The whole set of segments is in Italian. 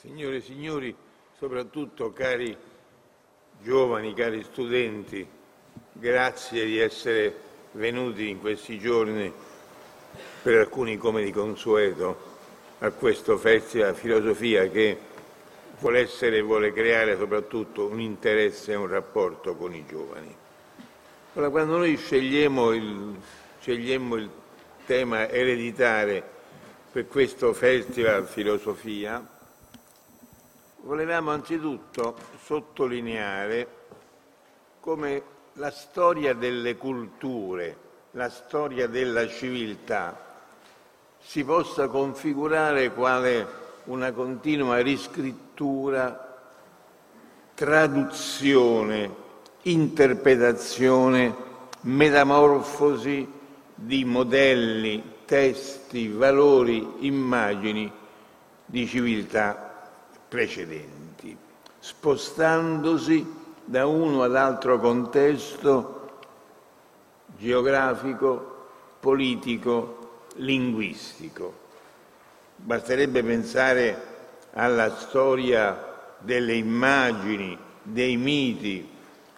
Signore e signori, soprattutto cari giovani, cari studenti, grazie di essere venuti in questi giorni, per alcuni come di consueto, a questo Festival Filosofia che vuole essere e vuole creare soprattutto un interesse e un rapporto con i giovani. Allora, quando noi scegliamo il, scegliamo il tema ereditare per questo Festival Filosofia, volevamo anzitutto sottolineare come la storia delle culture, la storia della civiltà si possa configurare quale una continua riscrittura, traduzione, interpretazione, metamorfosi di modelli, testi, valori, immagini di civiltà precedenti, spostandosi da uno all'altro contesto geografico, politico, linguistico. Basterebbe pensare alla storia delle immagini, dei miti,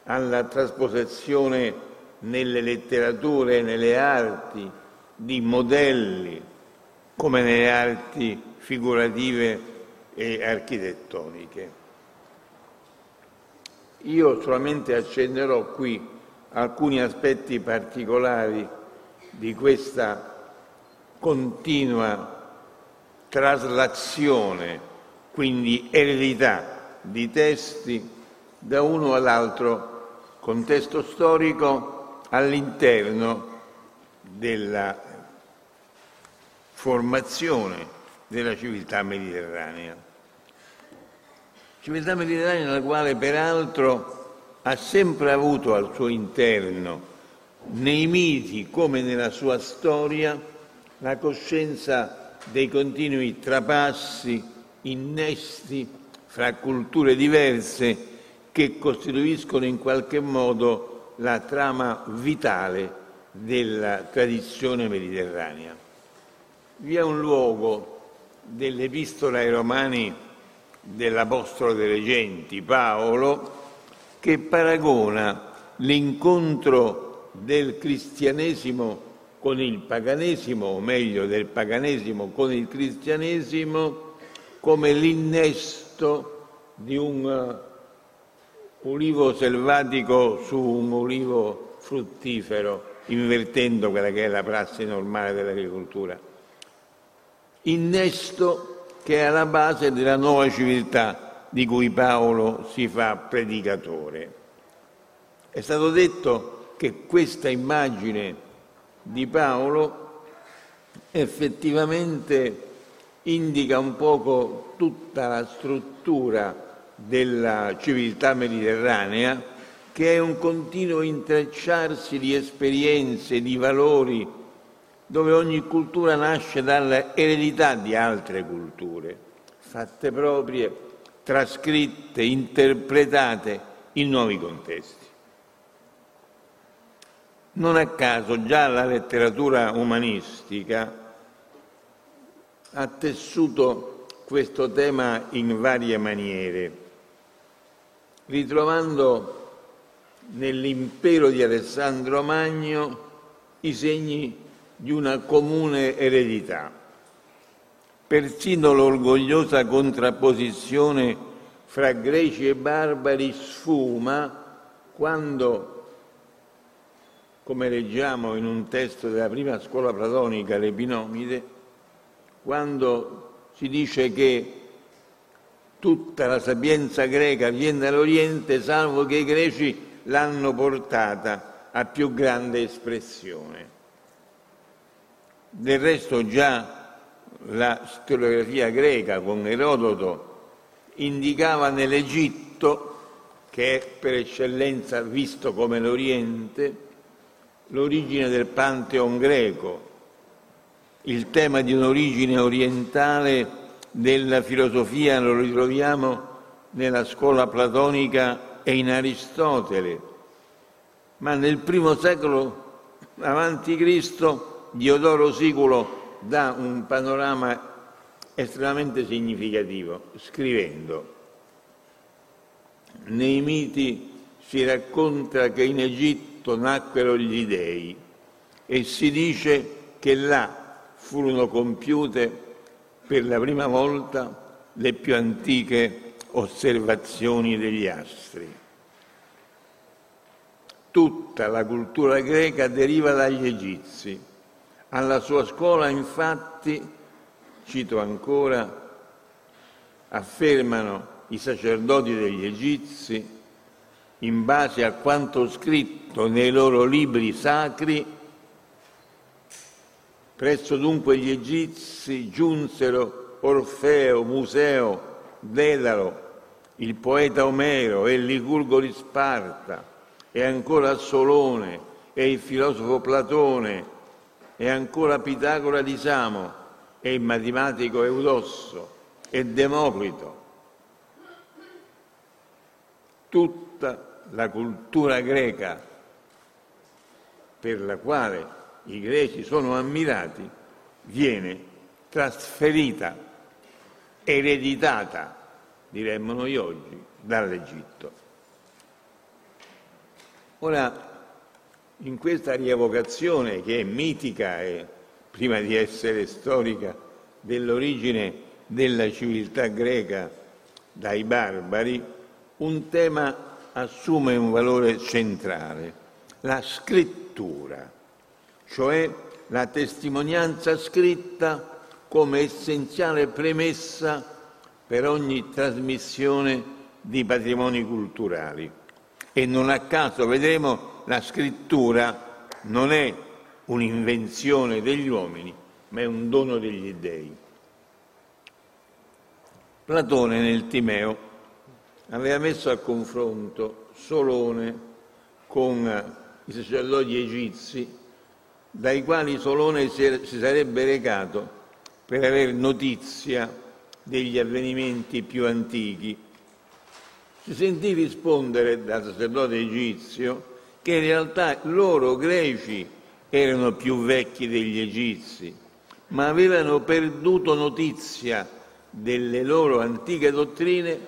alla trasposizione nelle letterature e nelle arti di modelli, come nelle arti figurative e architettoniche. Io solamente accenderò qui alcuni aspetti particolari di questa continua traslazione, quindi eredità di testi da uno all'altro contesto storico all'interno della formazione della civiltà mediterranea. Civiltà mediterranea nella quale peraltro ha sempre avuto al suo interno, nei miti come nella sua storia, la coscienza dei continui trapassi, innesti fra culture diverse che costituiscono in qualche modo la trama vitale della tradizione mediterranea. Vi è un luogo dell'Epistola ai Romani dell'Apostolo delle Genti, Paolo, che paragona l'incontro del cristianesimo con il paganesimo, o meglio del paganesimo con il cristianesimo, come l'innesto di un ulivo selvatico su un ulivo fruttifero, invertendo quella che è la prassi normale dell'agricoltura innesto che è alla base della nuova civiltà di cui Paolo si fa predicatore. È stato detto che questa immagine di Paolo effettivamente indica un poco tutta la struttura della civiltà mediterranea, che è un continuo intrecciarsi di esperienze, di valori, dove ogni cultura nasce dall'eredità di altre culture, fatte proprie, trascritte, interpretate in nuovi contesti. Non a caso già la letteratura umanistica ha tessuto questo tema in varie maniere, ritrovando nell'impero di Alessandro Magno i segni di una comune eredità. Persino l'orgogliosa contrapposizione fra greci e barbari sfuma quando, come leggiamo in un testo della prima scuola platonica, l'Epinomide, quando si dice che tutta la sapienza greca viene dall'Oriente, salvo che i greci l'hanno portata a più grande espressione. Del resto già la storiografia greca con Erodoto indicava nell'Egitto, che è per eccellenza visto come l'Oriente, l'origine del Pantheon greco, il tema di un'origine orientale della filosofia lo ritroviamo nella scuola platonica e in Aristotele, ma nel primo secolo avanti Cristo Diodoro Siculo dà un panorama estremamente significativo, scrivendo nei miti si racconta che in Egitto nacquero gli dei e si dice che là furono compiute per la prima volta le più antiche osservazioni degli astri. Tutta la cultura greca deriva dagli egizi. Alla sua scuola, infatti, cito ancora, affermano i sacerdoti degli egizi, in base a quanto scritto nei loro libri sacri, presso dunque gli egizi giunsero Orfeo, Museo, Dedalo, il poeta Omero e il licurgo di Sparta, e ancora Solone e il filosofo Platone e ancora Pitagora di Samo e il matematico Eudosso e Democrito tutta la cultura greca per la quale i greci sono ammirati viene trasferita, ereditata, diremmo noi oggi, dall'Egitto. Ora, in questa rievocazione che è mitica e prima di essere storica dell'origine della civiltà greca dai barbari, un tema assume un valore centrale, la scrittura, cioè la testimonianza scritta come essenziale premessa per ogni trasmissione di patrimoni culturali. E non a caso vedremo la scrittura non è un'invenzione degli uomini, ma è un dono degli dèi. Platone nel Timeo aveva messo a confronto Solone con i sacerdoti egizi, dai quali Solone si sarebbe recato per avere notizia degli avvenimenti più antichi. Si sentì rispondere dal sacerdote egizio che in realtà loro greci erano più vecchi degli egizi, ma avevano perduto notizia delle loro antiche dottrine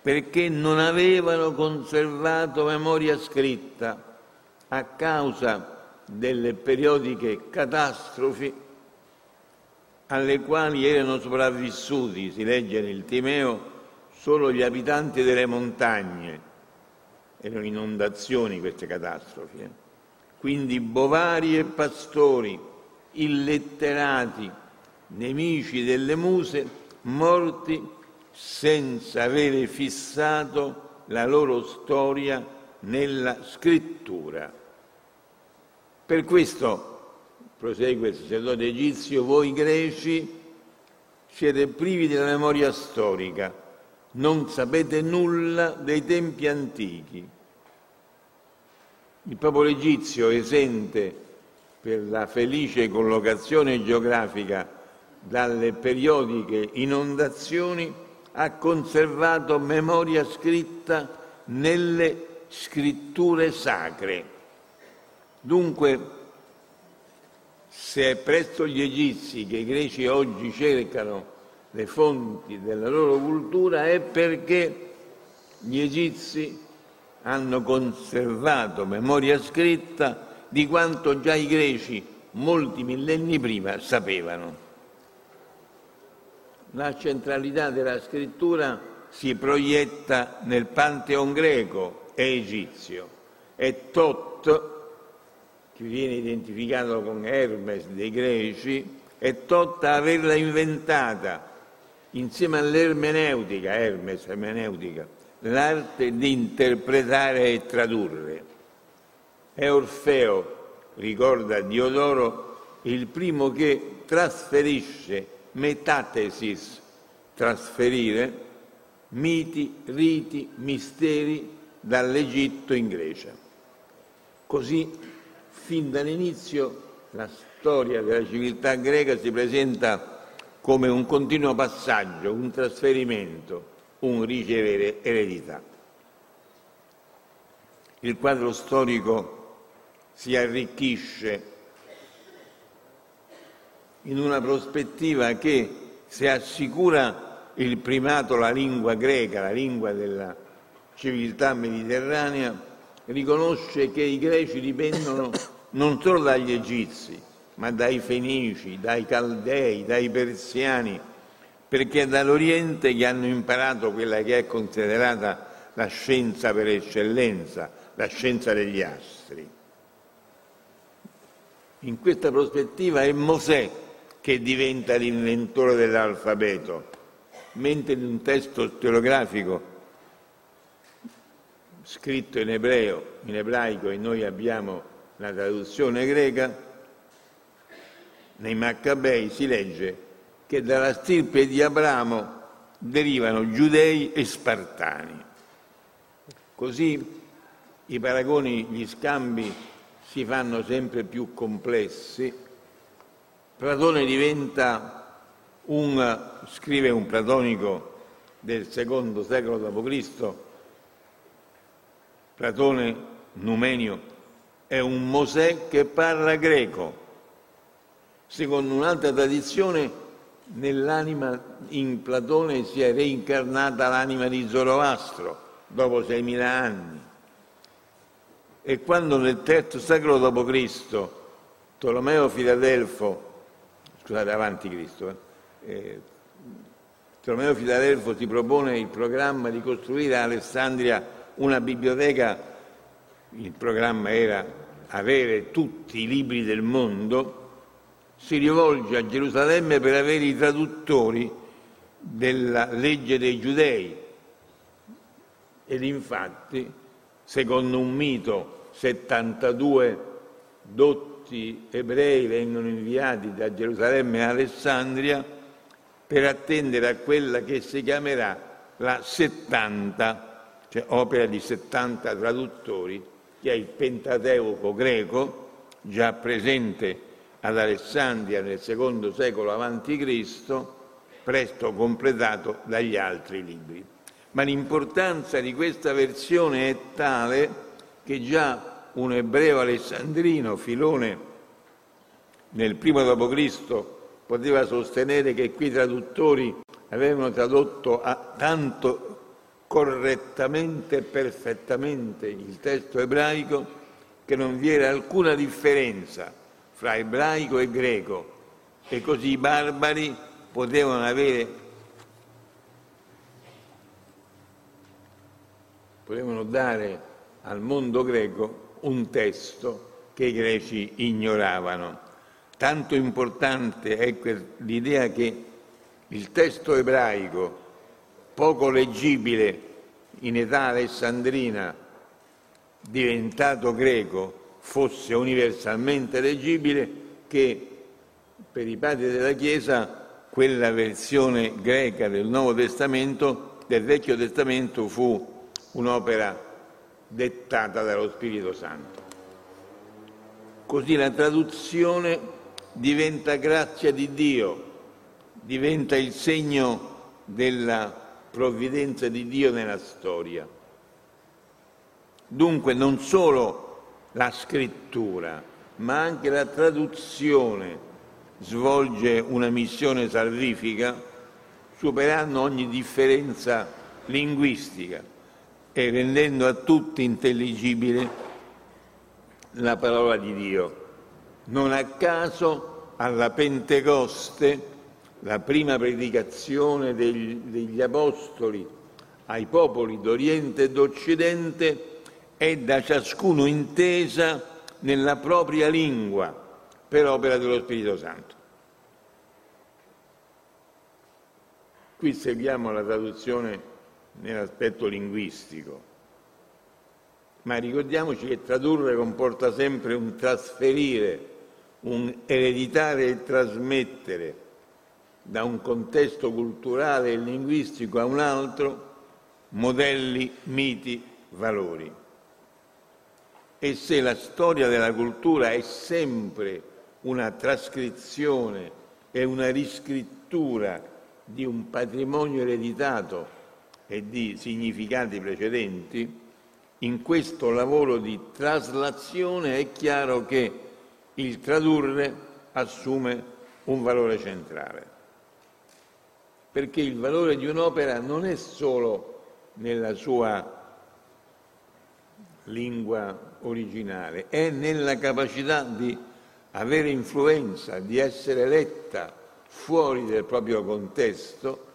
perché non avevano conservato memoria scritta a causa delle periodiche catastrofi alle quali erano sopravvissuti, si legge nel Timeo, solo gli abitanti delle montagne. Erano inondazioni queste catastrofi. Eh? Quindi bovari e pastori, illetterati, nemici delle muse, morti senza avere fissato la loro storia nella scrittura. Per questo, prosegue il sacerdote egizio, voi greci siete privi della memoria storica, non sapete nulla dei tempi antichi. Il popolo egizio esente per la felice collocazione geografica dalle periodiche inondazioni ha conservato memoria scritta nelle scritture sacre. Dunque, se è presso gli egizi che i greci oggi cercano le fonti della loro cultura è perché gli egizi hanno conservato memoria scritta di quanto già i greci molti millenni prima sapevano. La centralità della scrittura si proietta nel pantheon greco e egizio e Tot, che viene identificato con Hermes dei greci, è Tot averla inventata insieme all'ermeneutica, Hermes ermeneutica, l'arte di interpretare e tradurre. È Orfeo, ricorda Diodoro, il primo che trasferisce metatesis, trasferire miti, riti, misteri dall'Egitto in Grecia. Così, fin dall'inizio, la storia della civiltà greca si presenta come un continuo passaggio, un trasferimento, un ricevere eredità. Il quadro storico si arricchisce in una prospettiva che se assicura il primato la lingua greca, la lingua della civiltà mediterranea, riconosce che i greci dipendono non solo dagli egizi, ma dai fenici, dai caldei, dai persiani, perché è dall'Oriente che hanno imparato quella che è considerata la scienza per eccellenza, la scienza degli astri. In questa prospettiva è Mosè che diventa l'inventore dell'alfabeto, mentre in un testo stereografico scritto in ebreo, in ebraico e noi abbiamo la traduzione greca, nei Maccabei si legge che dalla stirpe di Abramo derivano giudei e spartani. Così i paragoni, gli scambi si fanno sempre più complessi. Platone diventa un, scrive un platonico del secondo secolo d.C., Platone Numenio è un Mosè che parla greco. Secondo un'altra tradizione, nell'anima in Platone si è reincarnata l'anima di Zoroastro dopo 6.000 anni. E quando nel terzo secolo d.C. Tolomeo Filadelfo, scusate, avanti Cristo, eh, eh, Tolomeo Filadelfo si propone il programma di costruire a Alessandria una biblioteca, il programma era avere tutti i libri del mondo, si rivolge a Gerusalemme per avere i traduttori della legge dei giudei. Ed infatti, secondo un mito, 72 dotti ebrei vengono inviati da Gerusalemme a Alessandria per attendere a quella che si chiamerà la 70 cioè opera di 70 traduttori, che è il Pentateuco greco, già presente ad Alessandria nel secondo secolo a.C., presto completato dagli altri libri. Ma l'importanza di questa versione è tale che già un ebreo alessandrino, Filone, nel primo d.C., poteva sostenere che quei traduttori avevano tradotto tanto correttamente e perfettamente il testo ebraico che non vi era alcuna differenza fra ebraico e greco e così i barbari potevano avere potevano dare al mondo greco un testo che i greci ignoravano. Tanto importante è l'idea che il testo ebraico poco leggibile in età alessandrina, diventato greco, fosse universalmente leggibile, che per i padri della Chiesa quella versione greca del Nuovo Testamento, del Vecchio Testamento, fu un'opera dettata dallo Spirito Santo. Così la traduzione diventa grazia di Dio, diventa il segno della provvidenza di Dio nella storia. Dunque non solo la scrittura, ma anche la traduzione svolge una missione salvifica, superando ogni differenza linguistica e rendendo a tutti intelligibile la parola di Dio. Non a caso alla Pentecoste la prima predicazione degli, degli Apostoli ai popoli d'Oriente e d'Occidente è da ciascuno intesa nella propria lingua per opera dello Spirito Santo. Qui seguiamo la traduzione nell'aspetto linguistico, ma ricordiamoci che tradurre comporta sempre un trasferire, un ereditare e trasmettere da un contesto culturale e linguistico a un altro modelli, miti, valori. E se la storia della cultura è sempre una trascrizione e una riscrittura di un patrimonio ereditato e di significati precedenti, in questo lavoro di traslazione è chiaro che il tradurre assume un valore centrale. perché il valore di un'opera non è solo nella sua lingua originale, è nella capacità di avere influenza, di essere letta fuori del proprio contesto,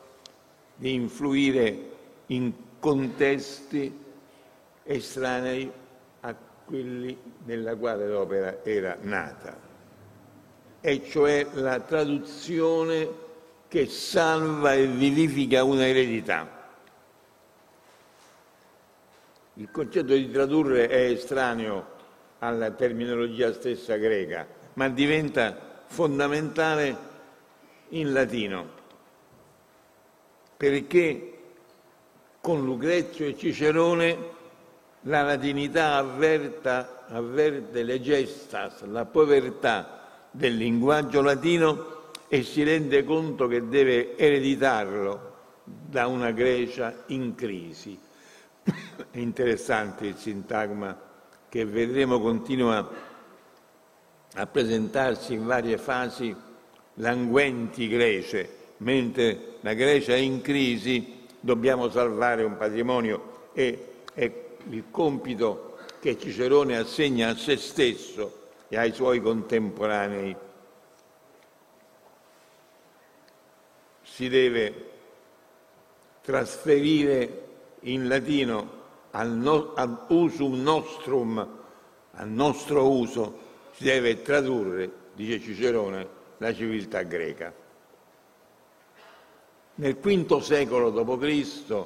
di influire in contesti estranei a quelli nella quale l'opera era nata, e cioè la traduzione che salva e vivifica una eredità. Il concetto di tradurre è estraneo alla terminologia stessa greca, ma diventa fondamentale in latino, perché con Lucrezio e Cicerone la latinità avverta, avverte le gestas, la povertà del linguaggio latino e si rende conto che deve ereditarlo da una Grecia in crisi. È interessante il sintagma che vedremo continua a presentarsi in varie fasi languenti grece, mentre la Grecia è in crisi, dobbiamo salvare un patrimonio e è il compito che Cicerone assegna a se stesso e ai suoi contemporanei. Si deve trasferire in latino no, ad usum nostrum, al nostro uso, si deve tradurre, dice Cicerone, la civiltà greca. Nel V secolo d.C.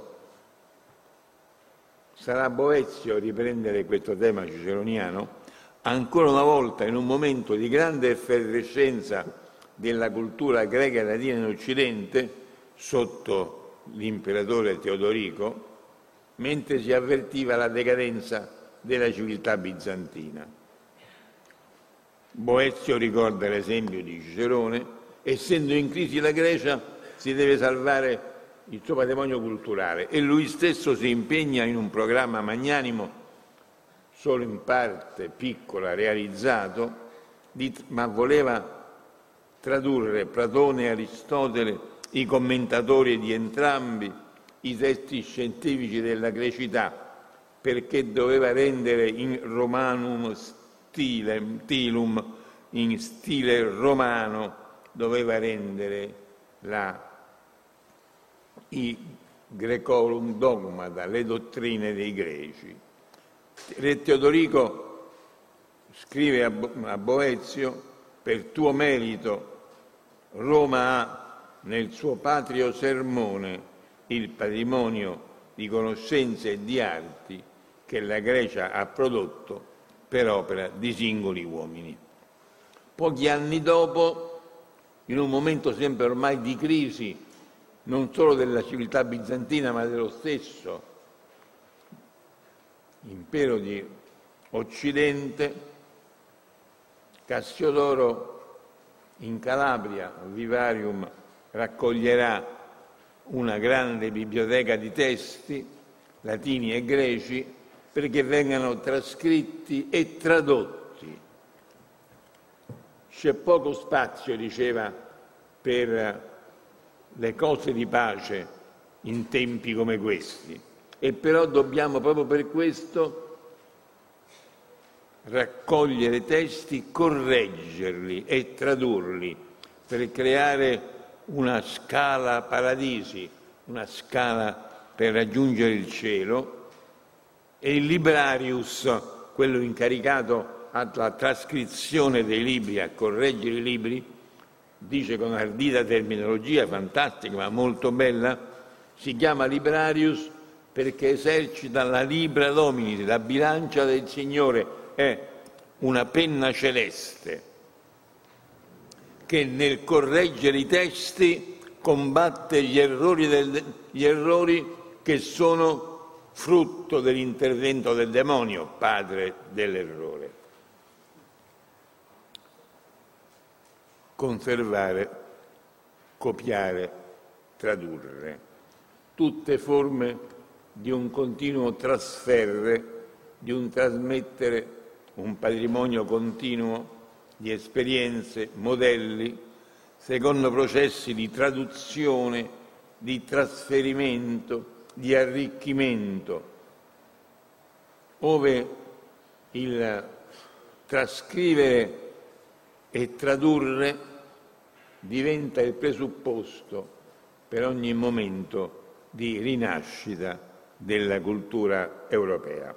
sarà Boezio a riprendere questo tema ciceroniano, ancora una volta in un momento di grande effervescenza della cultura greca e latina in Occidente, sotto l'imperatore Teodorico, mentre si avvertiva la decadenza della civiltà bizantina. Boezio ricorda l'esempio di Cicerone, essendo in crisi la Grecia si deve salvare il suo patrimonio culturale e lui stesso si impegna in un programma magnanimo, solo in parte piccola realizzato, di, ma voleva tradurre Platone e Aristotele, i commentatori di entrambi, i testi scientifici della grecità, perché doveva rendere in romanum stile, stilum in stile romano doveva rendere la, i Grecorum dogmata, le dottrine dei greci. Re Teodorico scrive a, a Boezio, per tuo merito Roma ha nel suo patrio sermone il patrimonio di conoscenze e di arti che la Grecia ha prodotto per opera di singoli uomini. Pochi anni dopo, in un momento sempre ormai di crisi, non solo della civiltà bizantina, ma dello stesso impero di Occidente, Cassiodoro in Calabria, Vivarium, raccoglierà una grande biblioteca di testi latini e greci perché vengano trascritti e tradotti. C'è poco spazio, diceva, per le cose di pace in tempi come questi e però dobbiamo proprio per questo raccogliere testi, correggerli e tradurli per creare una scala paradisi, una scala per raggiungere il cielo e il librarius, quello incaricato alla trascrizione dei libri, a correggere i libri, dice con ardita terminologia fantastica ma molto bella, si chiama librarius perché esercita la libra domini, la bilancia del Signore, è una penna celeste che nel correggere i testi combatte gli errori, del, gli errori che sono frutto dell'intervento del demonio, padre dell'errore. Conservare, copiare, tradurre, tutte forme di un continuo trasferre, di un trasmettere un patrimonio continuo di esperienze, modelli, secondo processi di traduzione di trasferimento, di arricchimento, ove il trascrivere e tradurre diventa il presupposto per ogni momento di rinascita della cultura europea.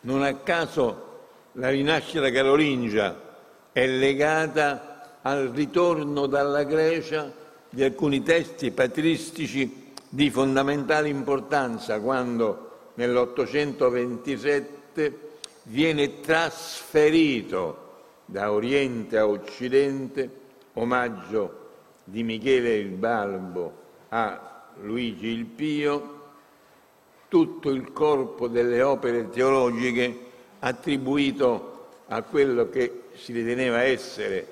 Non a caso la rinascita carolingia è legata al ritorno dalla Grecia di alcuni testi patristici di fondamentale importanza quando nell'827 viene trasferito da Oriente a Occidente, omaggio di Michele il Balbo a Luigi il Pio, tutto il corpo delle opere teologiche attribuito a quello che si riteneva essere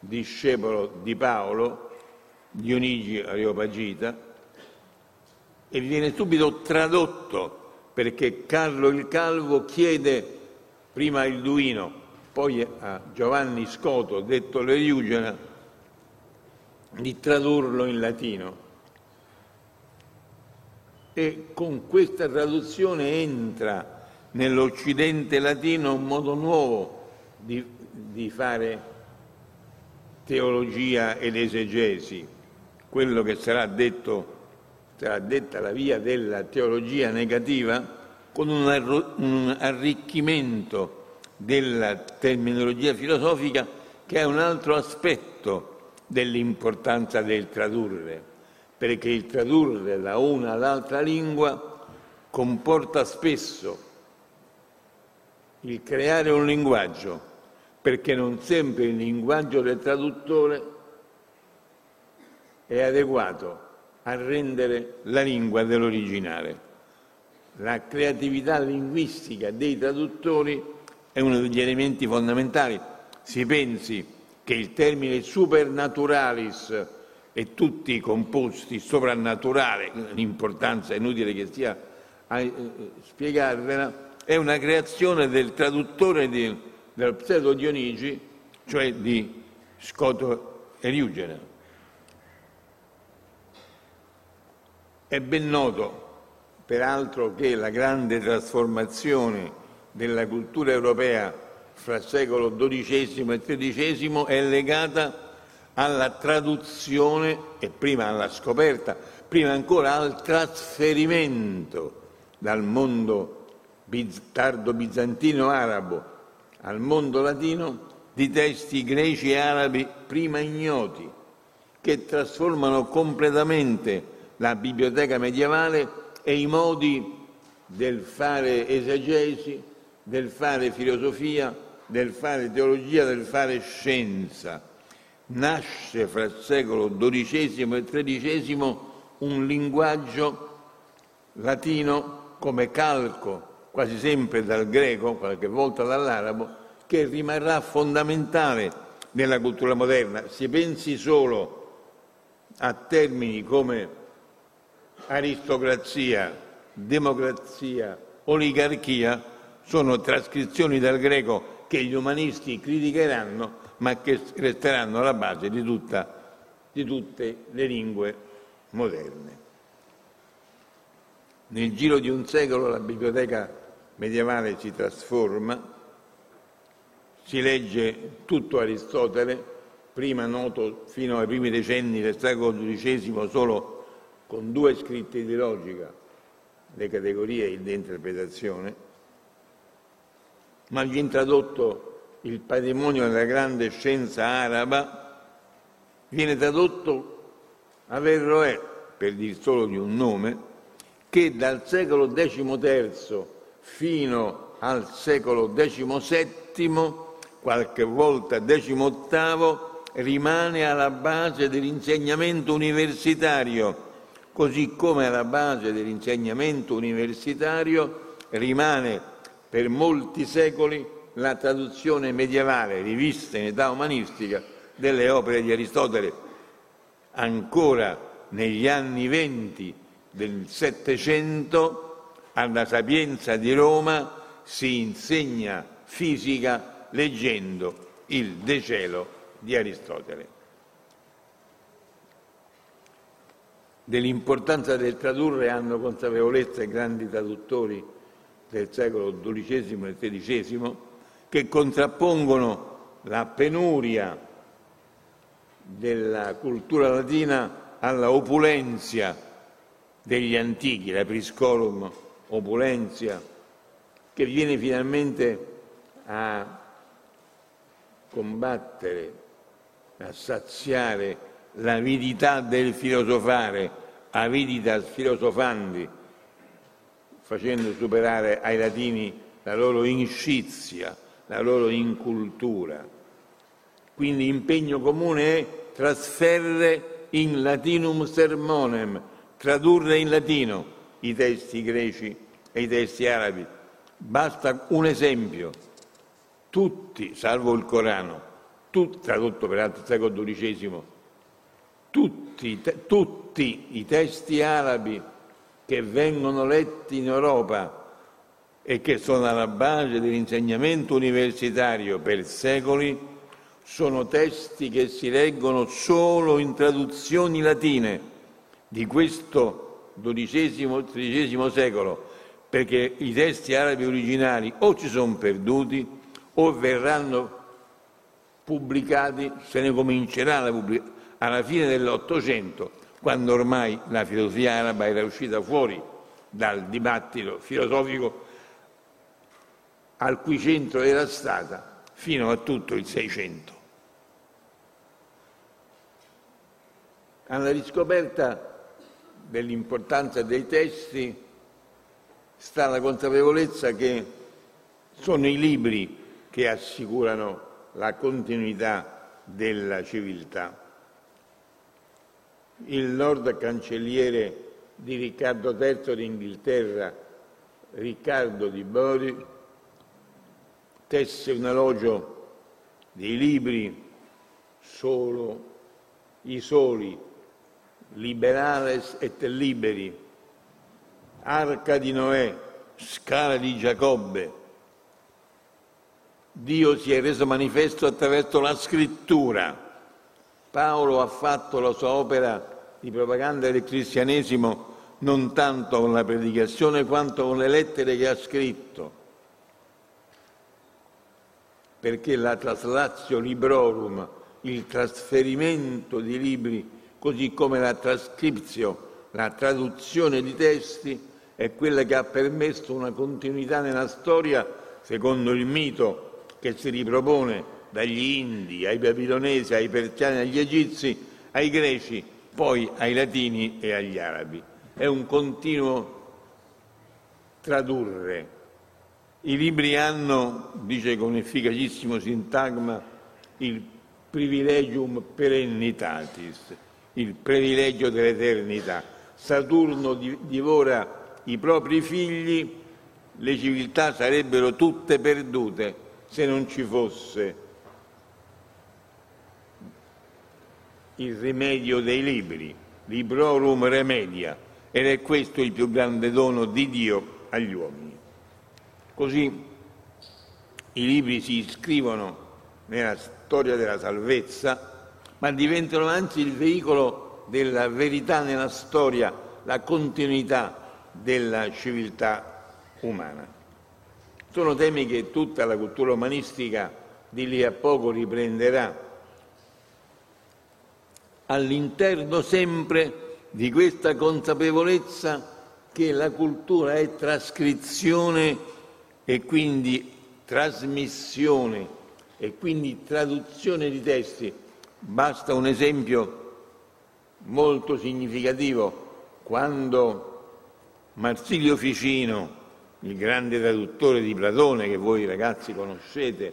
discepolo di Paolo, Dionigi Areopagita, e viene subito tradotto perché Carlo il Calvo chiede prima il Duino, poi a Giovanni Scoto, detto l'Eriugena, di tradurlo in latino. E con questa traduzione entra nell'Occidente latino un modo nuovo di, di fare teologia ed esegesi, quello che sarà detto, sarà detta la via della teologia negativa, con un arricchimento della terminologia filosofica che è un altro aspetto dell'importanza del tradurre, perché il tradurre da una all'altra lingua comporta spesso il creare un linguaggio, perché non sempre il linguaggio del traduttore è adeguato a rendere la lingua dell'originale. La creatività linguistica dei traduttori è uno degli elementi fondamentali. Si pensi che il termine supernaturalis e tutti i composti soprannaturale, l'importanza è inutile che sia a eh, spiegarvela, è una creazione del traduttore di, del pseudo Dionigi, cioè di Scoto Eriugena. È ben noto, peraltro, che la grande trasformazione della cultura europea fra il secolo XII e XIII è legata alla traduzione e prima alla scoperta, prima ancora al trasferimento dal mondo tardo bizantino arabo al mondo latino di testi greci e arabi prima ignoti, che trasformano completamente la biblioteca medievale e i modi del fare esegesi, del fare filosofia, del fare teologia, del fare scienza. Nasce fra il secolo XII e XIII un linguaggio latino come calco quasi sempre dal greco, qualche volta dall'arabo, che rimarrà fondamentale nella cultura moderna. Si pensi solo a termini come aristocrazia, democrazia, oligarchia, sono trascrizioni dal greco che gli umanisti criticheranno, ma che resteranno alla base di, tutta, di tutte le lingue moderne. Nel giro di un secolo la biblioteca medievale si trasforma, si legge tutto Aristotele, prima noto fino ai primi decenni del secolo XII solo con due scritti di logica, le categorie e l'interpretazione, ma viene tradotto il patrimonio della grande scienza araba, viene tradotto Averroè, per dir solo di un nome, che dal secolo XIII fino al secolo XVII, qualche volta XVIII, rimane alla base dell'insegnamento universitario, così come alla base dell'insegnamento universitario rimane per molti secoli la traduzione medievale, rivista in età umanistica, delle opere di Aristotele. Ancora negli anni venti del Settecento alla Sapienza di Roma si insegna fisica leggendo il De Cielo di Aristotele. dell'importanza del tradurre hanno consapevolezza i grandi traduttori del secolo XII e XIII che contrappongono la penuria della cultura latina alla opulenzia degli antichi, la priscorum opulentia, che viene finalmente a combattere, a saziare l'avidità del filosofare, aviditas filosofandi, facendo superare ai latini la loro inscizia, la loro incultura. Quindi impegno comune è trasferre in latinum sermonem, tradurre in latino i testi greci e i testi arabi. Basta un esempio. Tutti, salvo il Corano, tutti, tradotto peraltro al secolo XII, tutti, tutti i testi arabi che vengono letti in Europa e che sono alla base dell'insegnamento universitario per secoli, sono testi che si leggono solo in traduzioni latine di questo XII-XIII secolo, perché i testi arabi originali o ci sono perduti o verranno pubblicati, se ne comincerà la pubblicazione alla fine dell'Ottocento, quando ormai la filosofia araba era uscita fuori dal dibattito filosofico al cui centro era stata fino a tutto il Seicento. Alla riscoperta dell'importanza dei testi sta la consapevolezza che sono i libri che assicurano la continuità della civiltà. Il Lord Cancelliere di Riccardo III d'Inghilterra, Riccardo di Bori, tesse un elogio dei libri solo i soli, liberales et liberi, arca di Noè, scala di Giacobbe. Dio si è reso manifesto attraverso la scrittura. Paolo ha fatto la sua opera di propaganda del cristianesimo non tanto con la predicazione quanto con le lettere che ha scritto perché la traslatio librorum, il trasferimento di libri, così come la trascriptio, la traduzione di testi, è quella che ha permesso una continuità nella storia, secondo il mito che si ripropone dagli Indi ai Babilonesi, ai Persiani, agli Egizi, ai Greci, poi ai Latini e agli Arabi. È un continuo tradurre i libri hanno, dice con efficacissimo sintagma, il privilegium perennitatis, il privilegio dell'eternità. Saturno divora i propri figli, le civiltà sarebbero tutte perdute se non ci fosse il rimedio dei libri, librorum remedia, ed è questo il più grande dono di Dio agli uomini. Così i libri si iscrivono nella storia della salvezza, ma diventano anzi il veicolo della verità nella storia, la continuità della civiltà umana. Sono temi che tutta la cultura umanistica di lì a poco riprenderà all'interno sempre di questa consapevolezza che la cultura è trascrizione e quindi trasmissione e quindi traduzione di testi. Basta un esempio molto significativo quando Marsilio Ficino, il grande traduttore di Platone che voi ragazzi conoscete,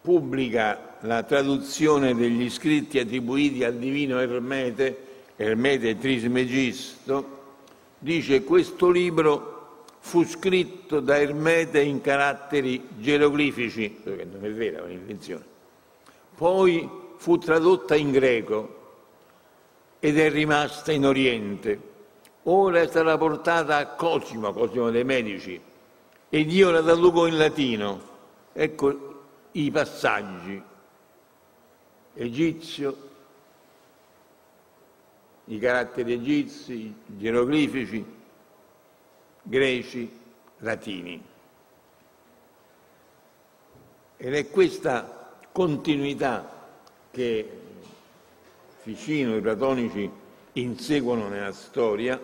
pubblica la traduzione degli scritti attribuiti al divino Ermete, Ermete Trismegisto, dice questo libro fu scritto da Ermete in caratteri geroglifici, non è vera, è un'invenzione. Poi fu tradotta in greco ed è rimasta in Oriente. Ora sarà portata a Cosimo, Cosimo dei Medici, ed io la traduco in latino. Ecco i passaggi. Egizio, i caratteri egizi, geroglifici, greci, latini. Ed è questa continuità che Ficino i platonici inseguono nella storia,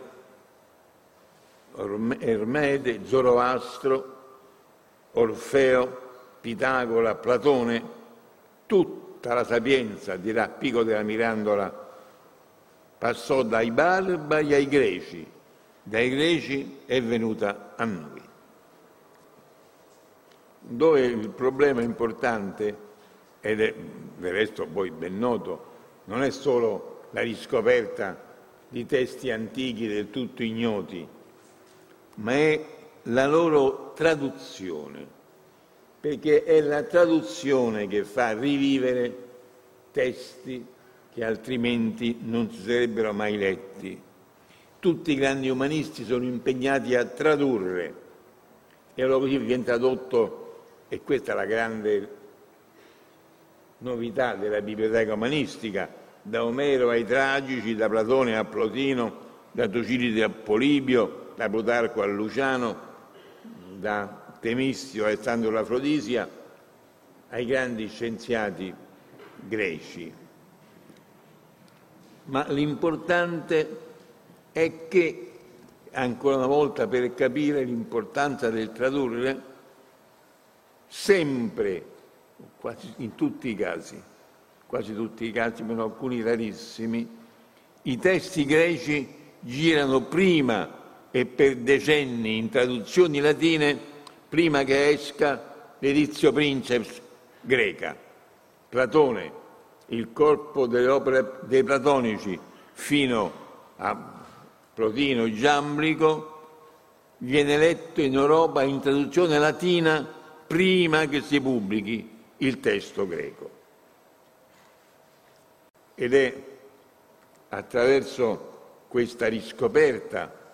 Ermede, Zoroastro, Orfeo, Pitagora, Platone, tutta la sapienza, dirà Pico della Mirandola, passò dai barbari ai greci, dai greci è venuta a noi. Dove il problema importante, ed è del resto poi ben noto, non è solo la riscoperta di testi antichi del tutto ignoti, ma è la loro traduzione, perché è la traduzione che fa rivivere testi che altrimenti non si sarebbero mai letti. Tutti i grandi umanisti sono impegnati a tradurre e allora così viene tradotto, e questa è la grande novità della biblioteca umanistica, da Omero ai Tragici, da Platone a Plotino, da Tucidide a Polibio, da Plutarco a Luciano, da Temistio a Alessandro Lafrodisia, ai grandi scienziati greci. Ma l'importante è che, ancora una volta per capire l'importanza del tradurre, sempre, quasi in tutti i casi, quasi tutti i casi, meno alcuni rarissimi, i testi greci girano prima e per decenni in traduzioni latine prima che esca l'edizio princeps greca. Platone, il corpo delle opere dei platonici fino a Plotino Giamblico viene letto in Europa in traduzione latina prima che si pubblichi il testo greco. Ed è attraverso questa riscoperta,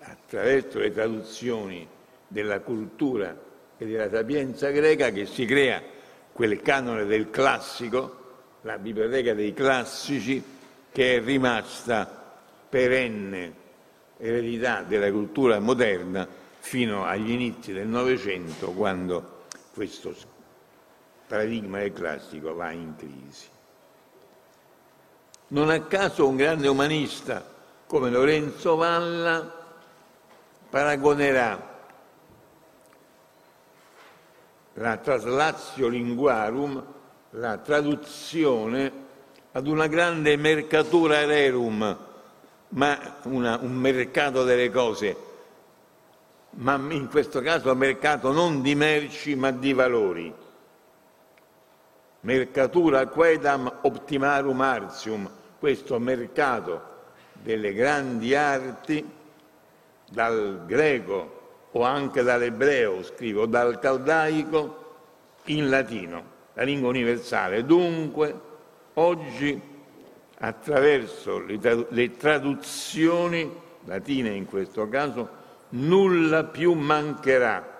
attraverso le traduzioni della cultura e della sapienza greca che si crea quel canone del classico, la biblioteca dei classici, che è rimasta perenne eredità della cultura moderna fino agli inizi del Novecento, quando questo paradigma del classico va in crisi. Non a caso un grande umanista come Lorenzo Valla paragonerà la traslatio linguarum, la traduzione, ad una grande mercatura rerum, ma una, un mercato delle cose, ma in questo caso mercato non di merci ma di valori. Mercatura quedam optimarum artium, questo mercato delle grandi arti, dal greco o anche dall'ebreo, scrivo, dal caldaico in latino, la lingua universale. Dunque, oggi, attraverso le traduzioni, latine in questo caso, nulla più mancherà.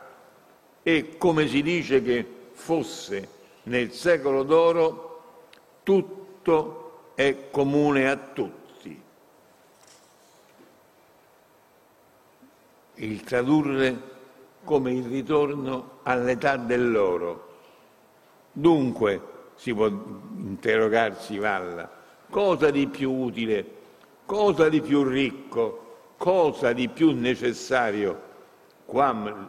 E come si dice che fosse nel secolo d'oro, tutto è comune a tutti. il tradurre come il ritorno all'età dell'oro. Dunque, si può interrogarsi Valla, cosa di più utile, cosa di più ricco, cosa di più necessario, quam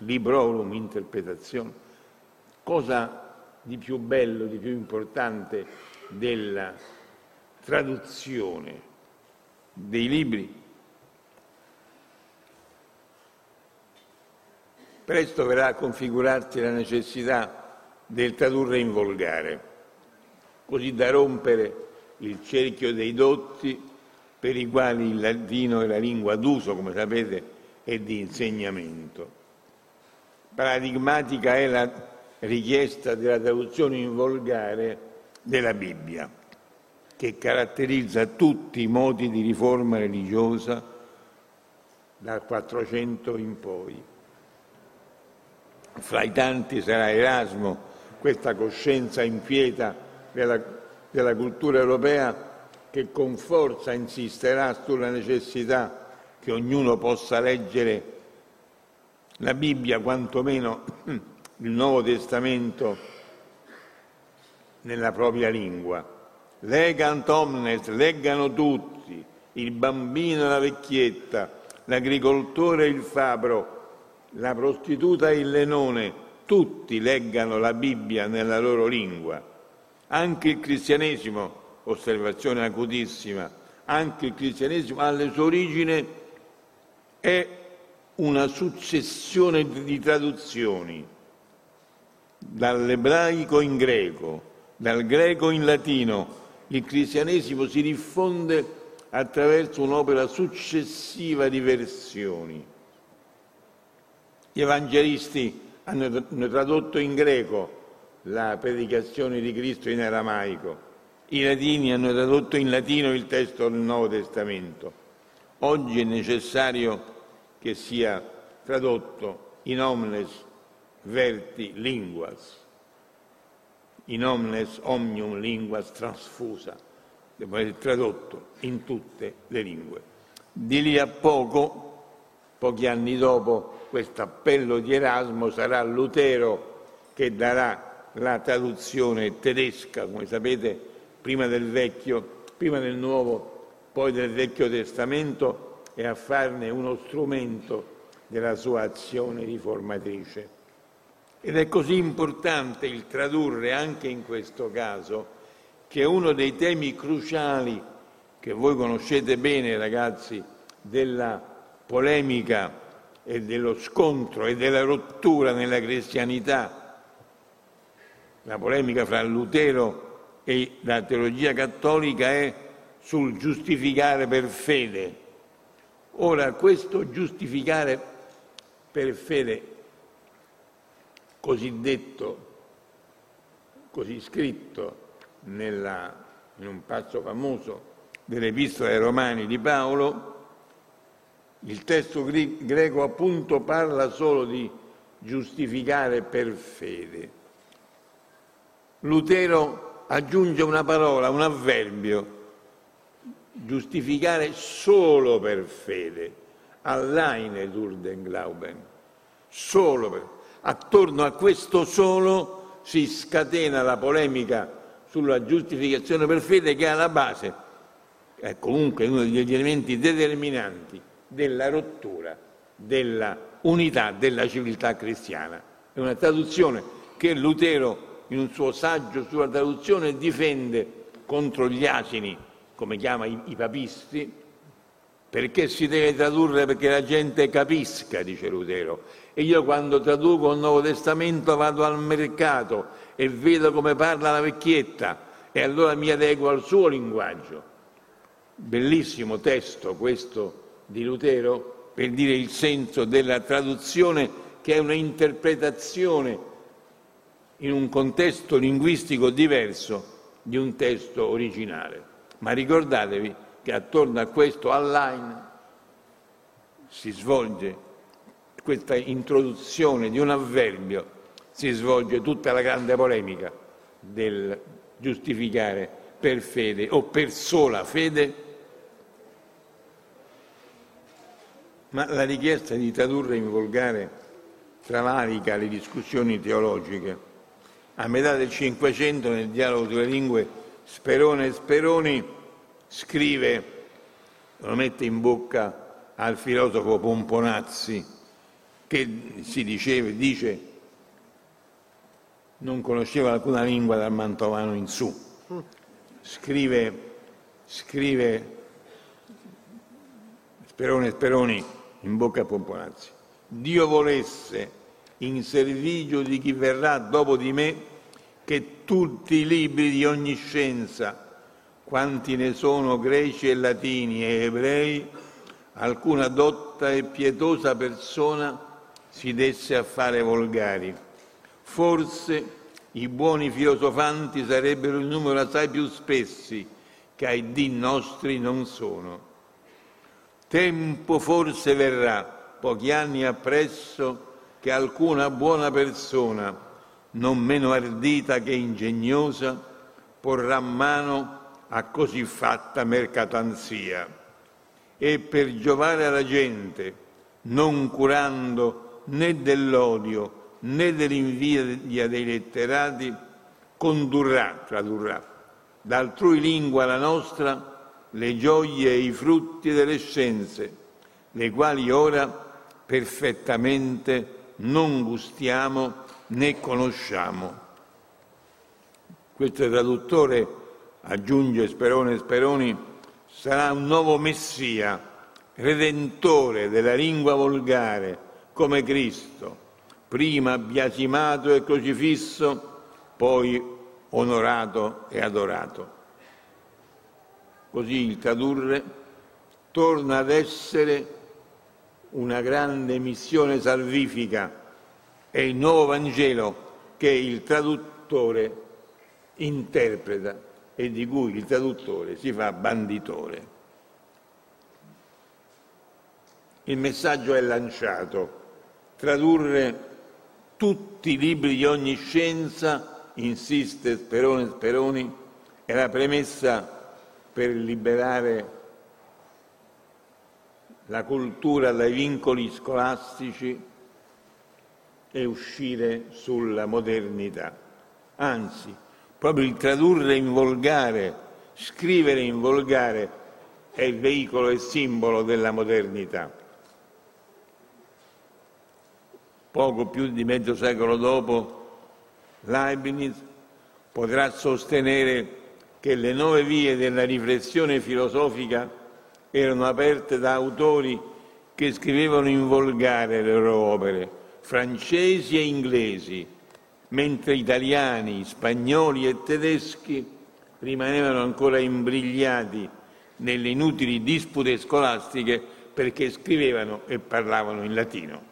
librorum interpretazione, cosa di più bello, di più importante della traduzione dei libri? Presto verrà a configurarsi la necessità del tradurre in volgare, così da rompere il cerchio dei dotti per i quali il latino è la lingua d'uso, come sapete, e di insegnamento. Paradigmatica è la richiesta della traduzione in volgare della Bibbia, che caratterizza tutti i modi di riforma religiosa dal 400 in poi fra i tanti sarà Erasmo, questa coscienza inquieta della della cultura europea che con forza insisterà sulla necessità che ognuno possa leggere la Bibbia, quantomeno il Nuovo Testamento, nella propria lingua. Legant omnes, leggano tutti, il bambino e la vecchietta, l'agricoltore e il fabbro, la prostituta e il lenone, tutti leggano la Bibbia nella loro lingua. Anche il cristianesimo, osservazione acutissima, anche il cristianesimo alle sue origini è una successione di traduzioni dall'ebraico in greco, dal greco in latino. Il cristianesimo si diffonde attraverso un'opera successiva di versioni. Gli evangelisti hanno tradotto in greco la predicazione di Cristo in aramaico, i latini hanno tradotto in latino il testo del Nuovo Testamento. Oggi è necessario che sia tradotto in omnes verti linguas, in omnes omnium linguas transfusa, deve essere tradotto in tutte le lingue. Di lì a poco, pochi anni dopo, questo appello di Erasmo sarà Lutero che darà la traduzione tedesca, come sapete, prima del vecchio, prima del nuovo, poi del vecchio testamento e a farne uno strumento della sua azione riformatrice. Ed è così importante il tradurre anche in questo caso che uno dei temi cruciali che voi conoscete bene, ragazzi, della polemica e dello scontro e della rottura nella cristianità, la polemica fra Lutero e la teologia cattolica è sul giustificare per fede. Ora, questo giustificare per fede, cosiddetto, così scritto nella, in un passo famoso dell'Epistola ai Romani di Paolo, il testo greco appunto parla solo di giustificare per fede. Lutero aggiunge una parola, un avverbio, giustificare solo per fede, alleine Durden Glauben, solo per... Attorno a questo solo si scatena la polemica sulla giustificazione per fede che è alla base, è comunque uno degli elementi determinanti della rottura della unità della civiltà cristiana. È una traduzione che Lutero in un suo saggio sulla traduzione difende contro gli asini, come chiama i, i papisti, perché si deve tradurre perché la gente capisca, dice Lutero. E io quando traduco il Nuovo Testamento vado al mercato e vedo come parla la vecchietta e allora mi adeguo al suo linguaggio. Bellissimo testo questo di Lutero per dire il senso della traduzione che è un'interpretazione in un contesto linguistico diverso di un testo originale. Ma ricordatevi che attorno a questo online si svolge questa introduzione di un avverbio, si svolge tutta la grande polemica del giustificare per fede o per sola fede, ma la richiesta di tradurre in volgare travalica le discussioni teologiche a metà del Cinquecento nel dialogo delle lingue Sperone e Speroni scrive, lo mette in bocca al filosofo Pomponazzi che si diceva, dice non conosceva alcuna lingua dal mantovano in su. Scrive, scrive Sperone e Speroni in bocca a Pomponazzi. Dio volesse in servigio di chi verrà dopo di me che tutti i libri di ogni scienza, quanti ne sono greci e latini e ebrei, alcuna dotta e pietosa persona si desse a fare volgari. Forse i buoni filosofanti sarebbero in numero assai più spessi che ai dì nostri non sono. Tempo forse verrà, pochi anni appresso, che alcuna buona persona, non meno ardita che ingegnosa, porrà mano a così fatta mercatanzia. E per giovare alla gente, non curando né dell'odio né dell'invidia dei letterati, condurrà, tradurrà, d'altrui lingua la nostra le gioie e i frutti delle scienze, le quali ora perfettamente non gustiamo né conosciamo. Questo traduttore, aggiunge Sperone Speroni, sarà un nuovo Messia, redentore della lingua volgare, come Cristo, prima biasimato e crocifisso, poi onorato e adorato. Così il tradurre torna ad essere una grande missione salvifica è il nuovo Vangelo che il traduttore interpreta e di cui il traduttore si fa banditore. Il messaggio è lanciato, tradurre tutti i libri di ogni scienza, insiste Sperone Speroni, è la premessa per liberare la cultura dai vincoli scolastici e uscire sulla modernità. Anzi, proprio il tradurre in volgare, scrivere in volgare è il veicolo e simbolo della modernità. Poco più di mezzo secolo dopo, Leibniz potrà sostenere che le nuove vie della riflessione filosofica erano aperte da autori che scrivevano in volgare le loro opere, francesi e inglesi, mentre italiani, spagnoli e tedeschi rimanevano ancora imbrigliati nelle inutili dispute scolastiche perché scrivevano e parlavano in latino.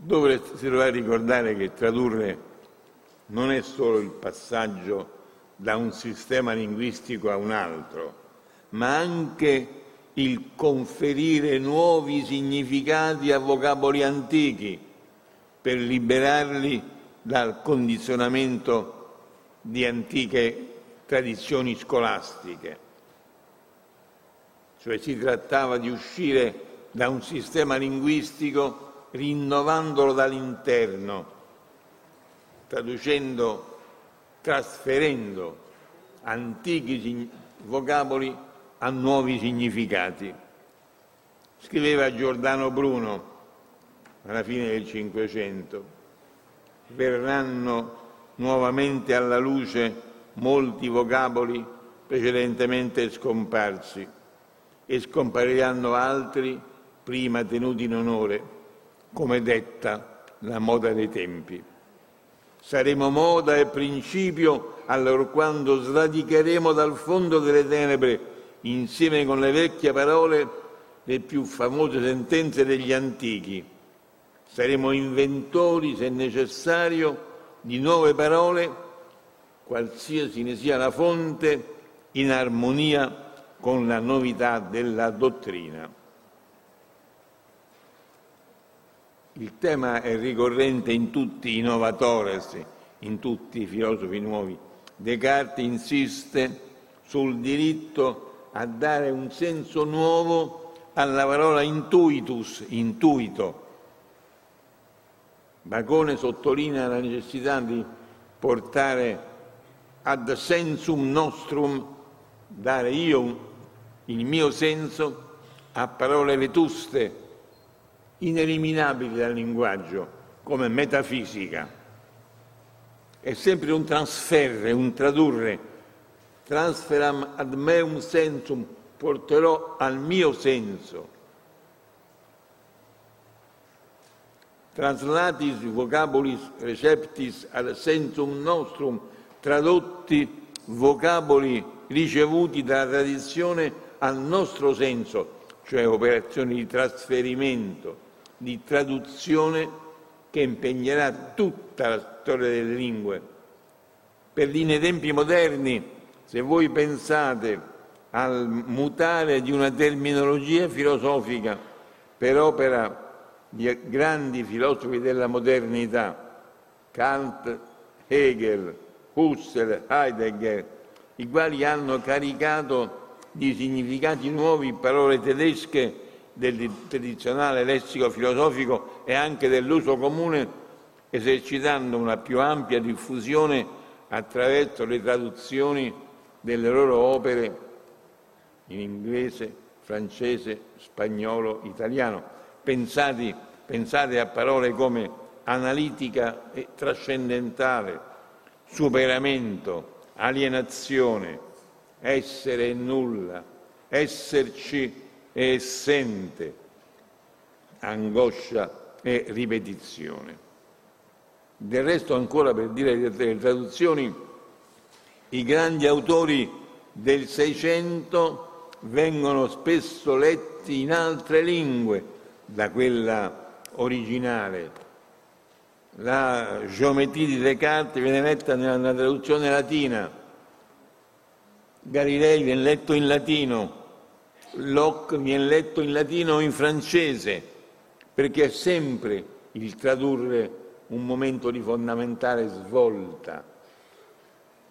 Dovresti trovare a ricordare che tradurre non è solo il passaggio da un sistema linguistico a un altro, ma anche il conferire nuovi significati a vocaboli antichi per liberarli dal condizionamento di antiche tradizioni scolastiche. Cioè si trattava di uscire da un sistema linguistico rinnovandolo dall'interno, traducendo, trasferendo antichi vocaboli a nuovi significati. Scriveva Giordano Bruno alla fine del Cinquecento. Verranno nuovamente alla luce molti vocaboli precedentemente scomparsi e scompariranno altri prima tenuti in onore, come detta la moda dei tempi. Saremo moda e principio allorquando sradicheremo dal fondo delle tenebre insieme con le vecchie parole, le più famose sentenze degli antichi. Saremo inventori, se necessario, di nuove parole, qualsiasi ne sia la fonte, in armonia con la novità della dottrina. Il tema è ricorrente in tutti i novatores, in tutti i filosofi nuovi. Descartes insiste sul diritto a dare un senso nuovo alla parola intuitus, intuito. Bacone sottolinea la necessità di portare ad sensum nostrum, dare io il mio senso a parole vetuste, ineliminabili dal linguaggio, come metafisica. È sempre un trasferre, un tradurre transferam ad meum sensum, porterò al mio senso. Translatis vocabulis receptis ad sensum nostrum, tradotti vocaboli ricevuti dalla tradizione al nostro senso, cioè operazioni di trasferimento, di traduzione che impegnerà tutta la storia delle lingue. Per gli tempi moderni se voi pensate al mutare di una terminologia filosofica per opera di grandi filosofi della modernità, Kant, Hegel, Husserl, Heidegger, i quali hanno caricato di significati nuovi parole tedesche del tradizionale lessico filosofico e anche dell'uso comune, esercitando una più ampia diffusione attraverso le traduzioni delle loro opere in inglese, francese, spagnolo, italiano. Pensati, pensate a parole come analitica e trascendentale, superamento, alienazione, essere e nulla, esserci e essente, angoscia e ripetizione. Del resto, ancora per dire le traduzioni, i grandi autori del Seicento vengono spesso letti in altre lingue da quella originale. La geometria di Descartes viene letta nella traduzione latina, Galilei viene letto in latino, Locke viene letto in latino o in francese, perché è sempre il tradurre un momento di fondamentale svolta.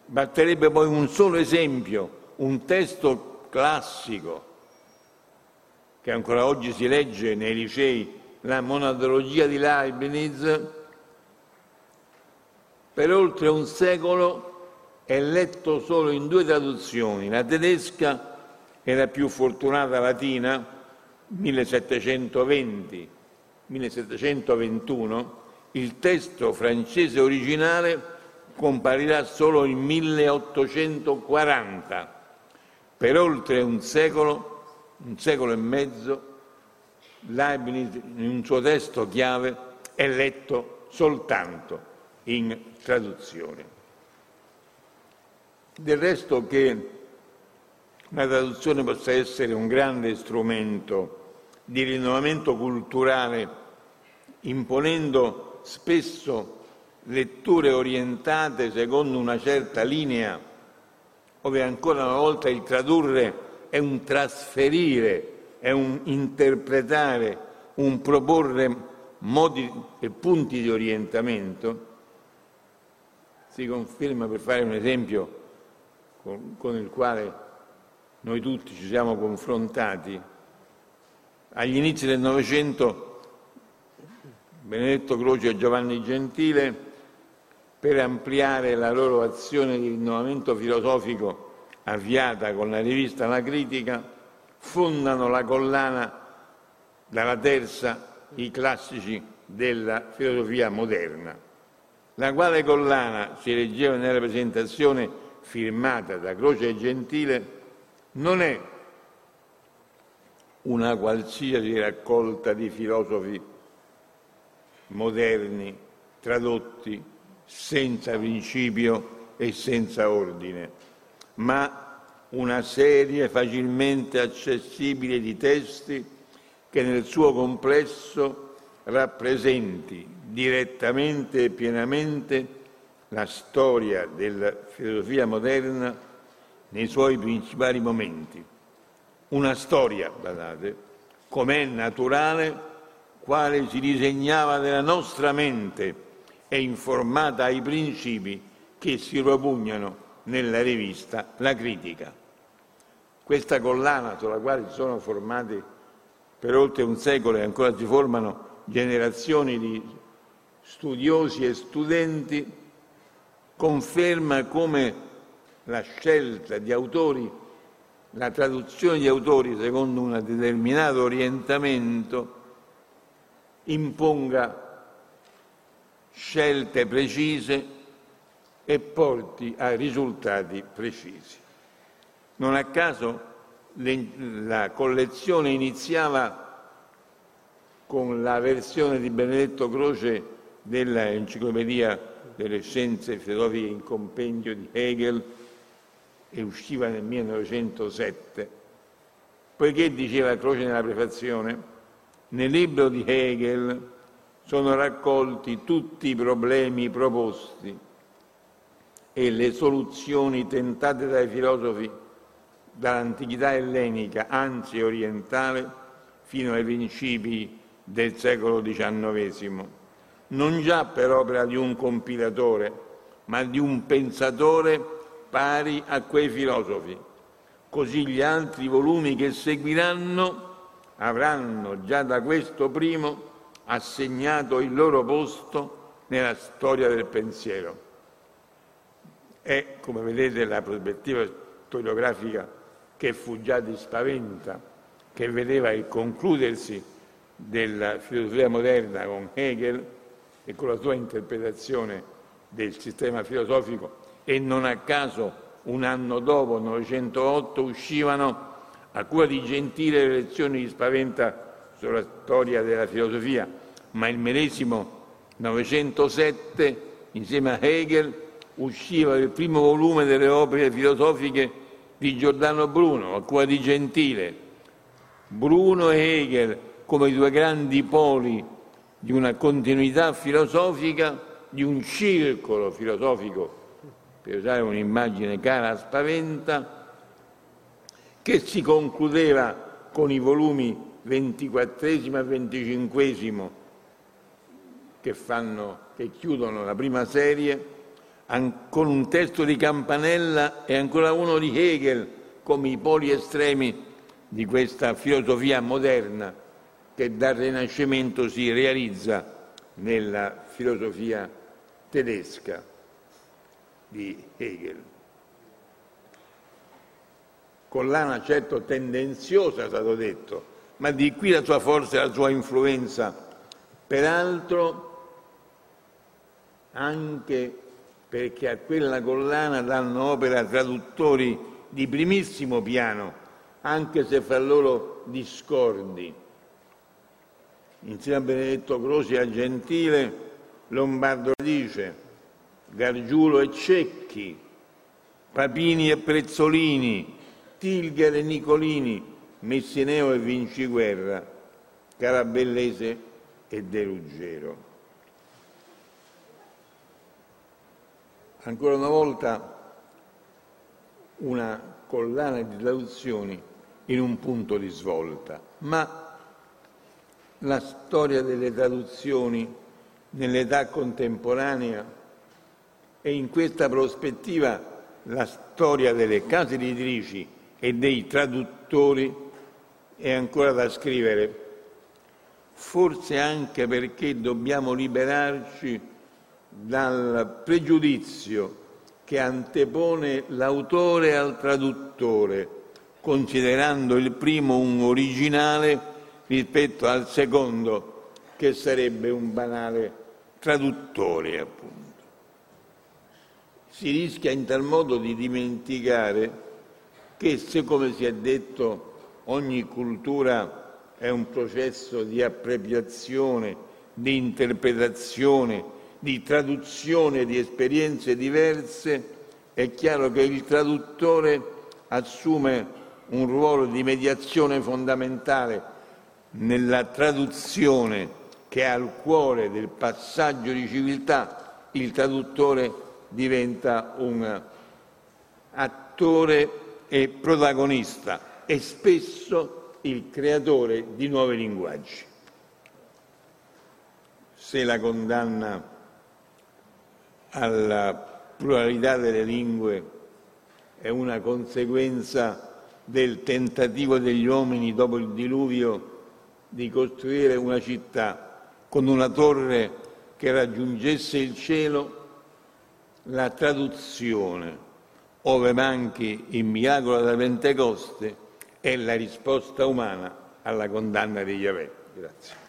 Batterebbe poi un solo esempio, un testo classico che ancora oggi si legge nei licei, la monadologia di Leibniz, per oltre un secolo è letto solo in due traduzioni, la tedesca e la più fortunata latina, 1720-1721, il testo francese originale comparirà solo in 1840. Per oltre un secolo, un secolo e mezzo, Leibniz in un suo testo chiave è letto soltanto in traduzione. Del resto che la traduzione possa essere un grande strumento di rinnovamento culturale, imponendo spesso letture orientate secondo una certa linea, dove ancora una volta il tradurre è un trasferire, è un interpretare, un proporre modi e punti di orientamento, si conferma, per fare un esempio, con, con il quale noi tutti ci siamo confrontati. Agli inizi del Novecento Benedetto Croce e Giovanni Gentile, per ampliare la loro azione di rinnovamento filosofico avviata con la rivista La Critica, fondano la collana dalla terza i classici della filosofia moderna, la quale collana si leggeva nella presentazione firmata da Croce e Gentile non è una qualsiasi raccolta di filosofi moderni tradotti senza principio e senza ordine, ma una serie facilmente accessibile di testi che nel suo complesso rappresenti direttamente e pienamente la storia della filosofia moderna nei suoi principali momenti. Una storia, badate, com'è naturale, quale si disegnava nella nostra mente e informata ai principi che si propugnano nella rivista La Critica. Questa collana sulla quale si sono formati per oltre un secolo e ancora si formano generazioni di studiosi e studenti, conferma come la scelta di autori, la traduzione di autori secondo un determinato orientamento imponga scelte precise e porti a risultati precisi. Non a caso la collezione iniziava con la versione di Benedetto Croce dell'enciclopedia delle scienze filosofiche in compendio di Hegel e usciva nel 1907, poiché diceva Croce nella prefazione, nel libro di Hegel sono raccolti tutti i problemi proposti e le soluzioni tentate dai filosofi dall'antichità ellenica, anzi orientale, fino ai principi del secolo XIX non già per opera di un compilatore, ma di un pensatore pari a quei filosofi. Così gli altri volumi che seguiranno avranno già da questo primo assegnato il loro posto nella storia del pensiero. È, come vedete, la prospettiva storiografica che fu già di spaventa, che vedeva il concludersi della filosofia moderna con Hegel e con la sua interpretazione del sistema filosofico e non a caso un anno dopo, 908, uscivano a cura di Gentile le lezioni di Spaventa sulla storia della filosofia, ma il medesimo 907, insieme a Hegel, usciva il primo volume delle opere filosofiche di Giordano Bruno, a cura di Gentile. Bruno e Hegel come i due grandi poli di una continuità filosofica, di un circolo filosofico, per usare un'immagine cara a Spaventa, che si concludeva con i volumi 24 e 25 che, fanno, che chiudono la prima serie, con un testo di Campanella e ancora uno di Hegel come i poli estremi di questa filosofia moderna che dal Rinascimento si realizza nella filosofia tedesca di Hegel. Collana certo tendenziosa, è stato detto, ma di qui la sua forza e la sua influenza. Peraltro anche perché a quella collana danno opera traduttori di primissimo piano, anche se fra loro discordi. Insieme a Benedetto Croci e a Gentile, Lombardo dice Gargiulo e Cecchi, Papini e Prezzolini, Tilger e Nicolini, Messineo e Vinciguerra, Carabellese e De Ruggero. Ancora una volta una collana di traduzioni in un punto di svolta, ma la storia delle traduzioni nell'età contemporanea e in questa prospettiva la storia delle case editrici e dei traduttori è ancora da scrivere, forse anche perché dobbiamo liberarci dal pregiudizio che antepone l'autore al traduttore, considerando il primo un originale rispetto al secondo che sarebbe un banale traduttore, appunto. Si rischia in tal modo di dimenticare che se, come si è detto, ogni cultura è un processo di appropriazione, di interpretazione, di traduzione di esperienze diverse, è chiaro che il traduttore assume un ruolo di mediazione fondamentale nella traduzione che è al cuore del passaggio di civiltà, il traduttore diventa un attore e protagonista e spesso il creatore di nuovi linguaggi. Se la condanna alla pluralità delle lingue è una conseguenza del tentativo degli uomini dopo il diluvio di costruire una città con una torre che raggiungesse il cielo, la traduzione, ove manchi il miracolo della Pentecoste, è la risposta umana alla condanna di Yahweh. Grazie.